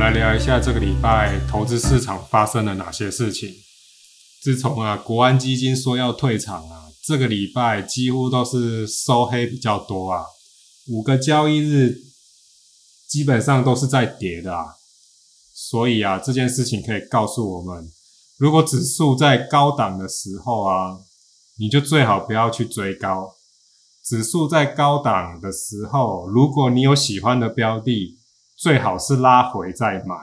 来聊一下这个礼拜投资市场发生了哪些事情。自从啊国安基金说要退场啊，这个礼拜几乎都是收黑比较多啊，五个交易日基本上都是在跌的啊。所以啊，这件事情可以告诉我们，如果指数在高档的时候啊，你就最好不要去追高。指数在高档的时候，如果你有喜欢的标的，最好是拉回再买，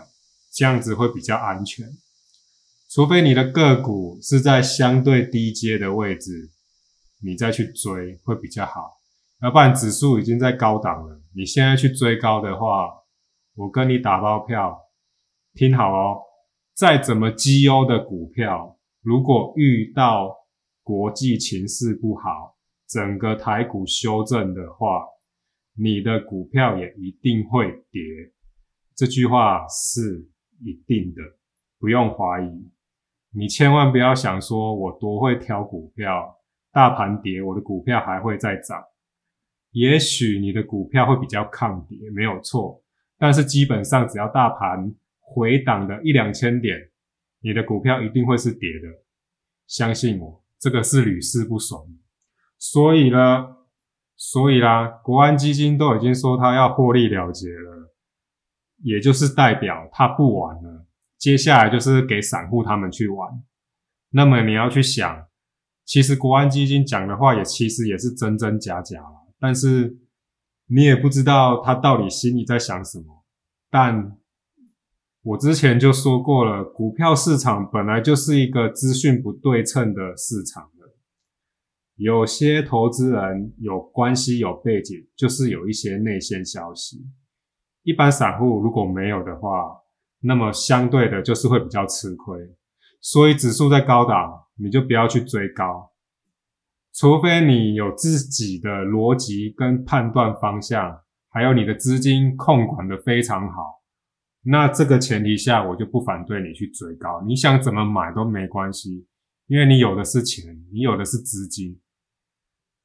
这样子会比较安全。除非你的个股是在相对低阶的位置，你再去追会比较好。要不然指数已经在高档了，你现在去追高的话，我跟你打包票，听好哦，再怎么绩优的股票，如果遇到国际情势不好，整个台股修正的话，你的股票也一定会跌。这句话是一定的，不用怀疑。你千万不要想说我多会挑股票，大盘跌，我的股票还会再涨。也许你的股票会比较抗跌，没有错。但是基本上只要大盘回档的一两千点，你的股票一定会是跌的。相信我，这个是屡试不爽。所以呢，所以啦，国安基金都已经说他要获利了结了，也就是代表他不玩了。接下来就是给散户他们去玩，那么你要去想，其实国安基金讲的话也其实也是真真假假了，但是你也不知道他到底心里在想什么。但我之前就说过了，股票市场本来就是一个资讯不对称的市场，有些投资人有关系有背景，就是有一些内线消息，一般散户如果没有的话。那么相对的，就是会比较吃亏，所以指数在高档，你就不要去追高，除非你有自己的逻辑跟判断方向，还有你的资金控管的非常好，那这个前提下，我就不反对你去追高，你想怎么买都没关系，因为你有的是钱，你有的是资金，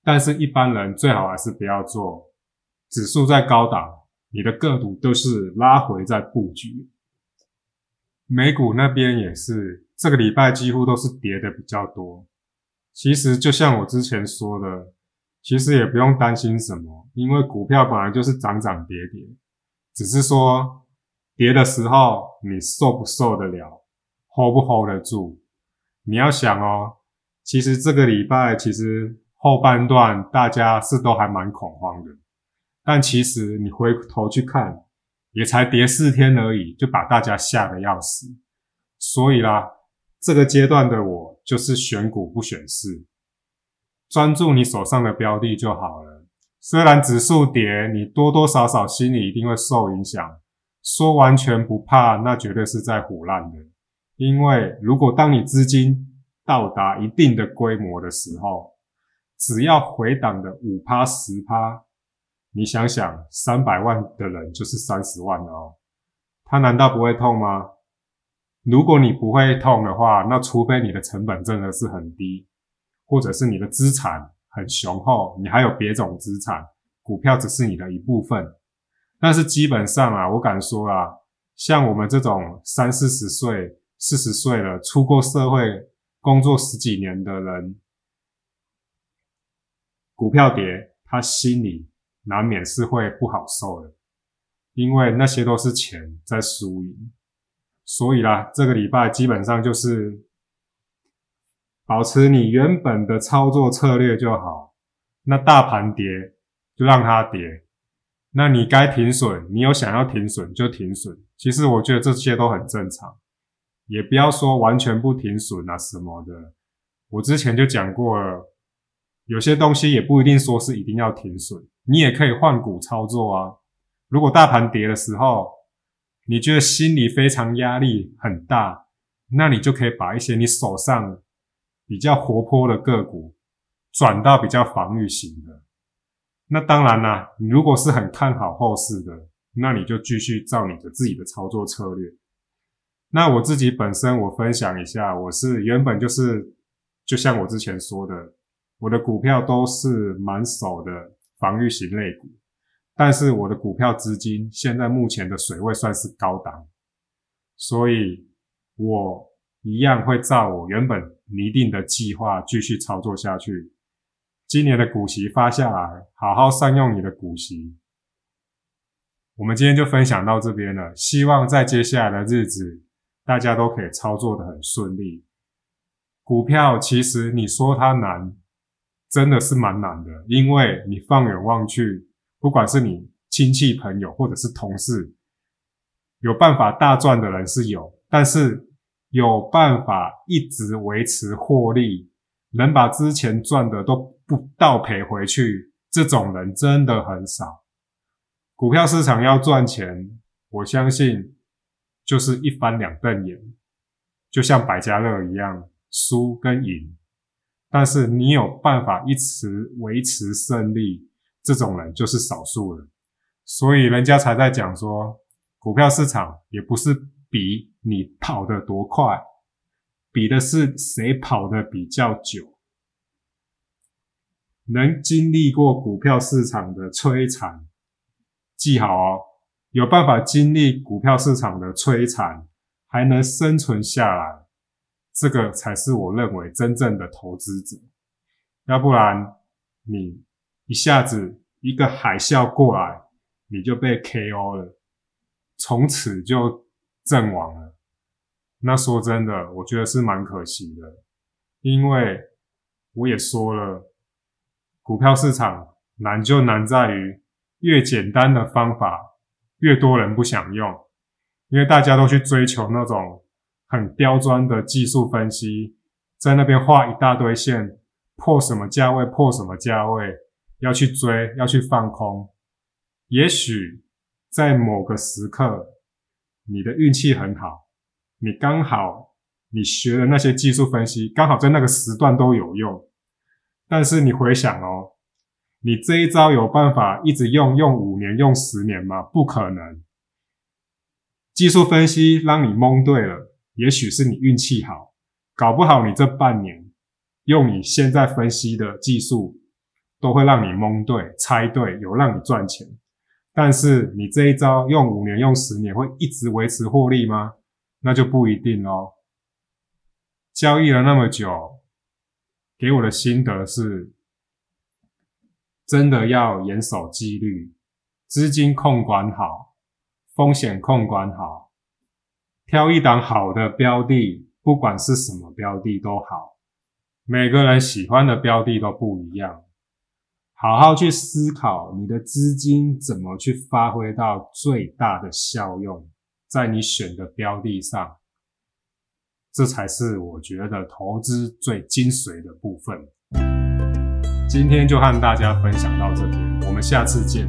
但是一般人最好还是不要做，指数在高档，你的个股都是拉回在布局。美股那边也是，这个礼拜几乎都是跌的比较多。其实就像我之前说的，其实也不用担心什么，因为股票本来就是涨涨跌跌，只是说跌的时候你受不受得了，hold 不 hold 得住。你要想哦，其实这个礼拜其实后半段大家是都还蛮恐慌的，但其实你回头去看。也才跌四天而已，就把大家吓得要死。所以啦，这个阶段的我就是选股不选市，专注你手上的标的就好了。虽然指数跌，你多多少少心里一定会受影响。说完全不怕，那绝对是在胡乱的。因为如果当你资金到达一定的规模的时候，只要回档的五趴十趴。你想想，三百万的人就是三十万了哦，他难道不会痛吗？如果你不会痛的话，那除非你的成本真的是很低，或者是你的资产很雄厚，你还有别种资产，股票只是你的一部分。但是基本上啊，我敢说啊，像我们这种三四十岁、四十岁了，出过社会工作十几年的人，股票跌，他心里。难免是会不好受的，因为那些都是钱在输赢，所以啦，这个礼拜基本上就是保持你原本的操作策略就好。那大盘跌就让它跌，那你该停损，你有想要停损就停损。其实我觉得这些都很正常，也不要说完全不停损啊什么的。我之前就讲过了，有些东西也不一定说是一定要停损。你也可以换股操作啊！如果大盘跌的时候，你觉得心里非常压力很大，那你就可以把一些你手上比较活泼的个股转到比较防御型的。那当然啦，你如果是很看好后市的，那你就继续照你的自己的操作策略。那我自己本身，我分享一下，我是原本就是，就像我之前说的，我的股票都是满手的。防御型类股，但是我的股票资金现在目前的水位算是高档，所以我一样会照我原本拟定的计划继续操作下去。今年的股息发下来，好好善用你的股息。我们今天就分享到这边了，希望在接下来的日子，大家都可以操作的很顺利。股票其实你说它难，真的是蛮难的，因为你放眼望去，不管是你亲戚朋友或者是同事，有办法大赚的人是有，但是有办法一直维持获利，能把之前赚的都不倒赔回去，这种人真的很少。股票市场要赚钱，我相信就是一翻两瞪眼，就像百家乐一样。输跟赢，但是你有办法一直维持胜利，这种人就是少数人。所以人家才在讲说，股票市场也不是比你跑得多快，比的是谁跑得比较久。能经历过股票市场的摧残，记好哦，有办法经历股票市场的摧残，还能生存下来。这个才是我认为真正的投资者，要不然你一下子一个海啸过来，你就被 KO 了，从此就阵亡了。那说真的，我觉得是蛮可惜的，因为我也说了，股票市场难就难在于越简单的方法越多人不想用，因为大家都去追求那种。很刁钻的技术分析，在那边画一大堆线，破什么价位，破什么价位，要去追，要去放空。也许在某个时刻，你的运气很好，你刚好你学的那些技术分析，刚好在那个时段都有用。但是你回想哦，你这一招有办法一直用，用五年，用十年吗？不可能。技术分析让你蒙对了。也许是你运气好，搞不好你这半年用你现在分析的技术，都会让你蒙对、猜对，有让你赚钱。但是你这一招用五年、用十年，会一直维持获利吗？那就不一定哦。交易了那么久，给我的心得是，真的要严守纪律，资金控管好，风险控管好。挑一档好的标的，不管是什么标的都好。每个人喜欢的标的都不一样，好好去思考你的资金怎么去发挥到最大的效用，在你选的标的上，这才是我觉得投资最精髓的部分。今天就和大家分享到这边，我们下次见。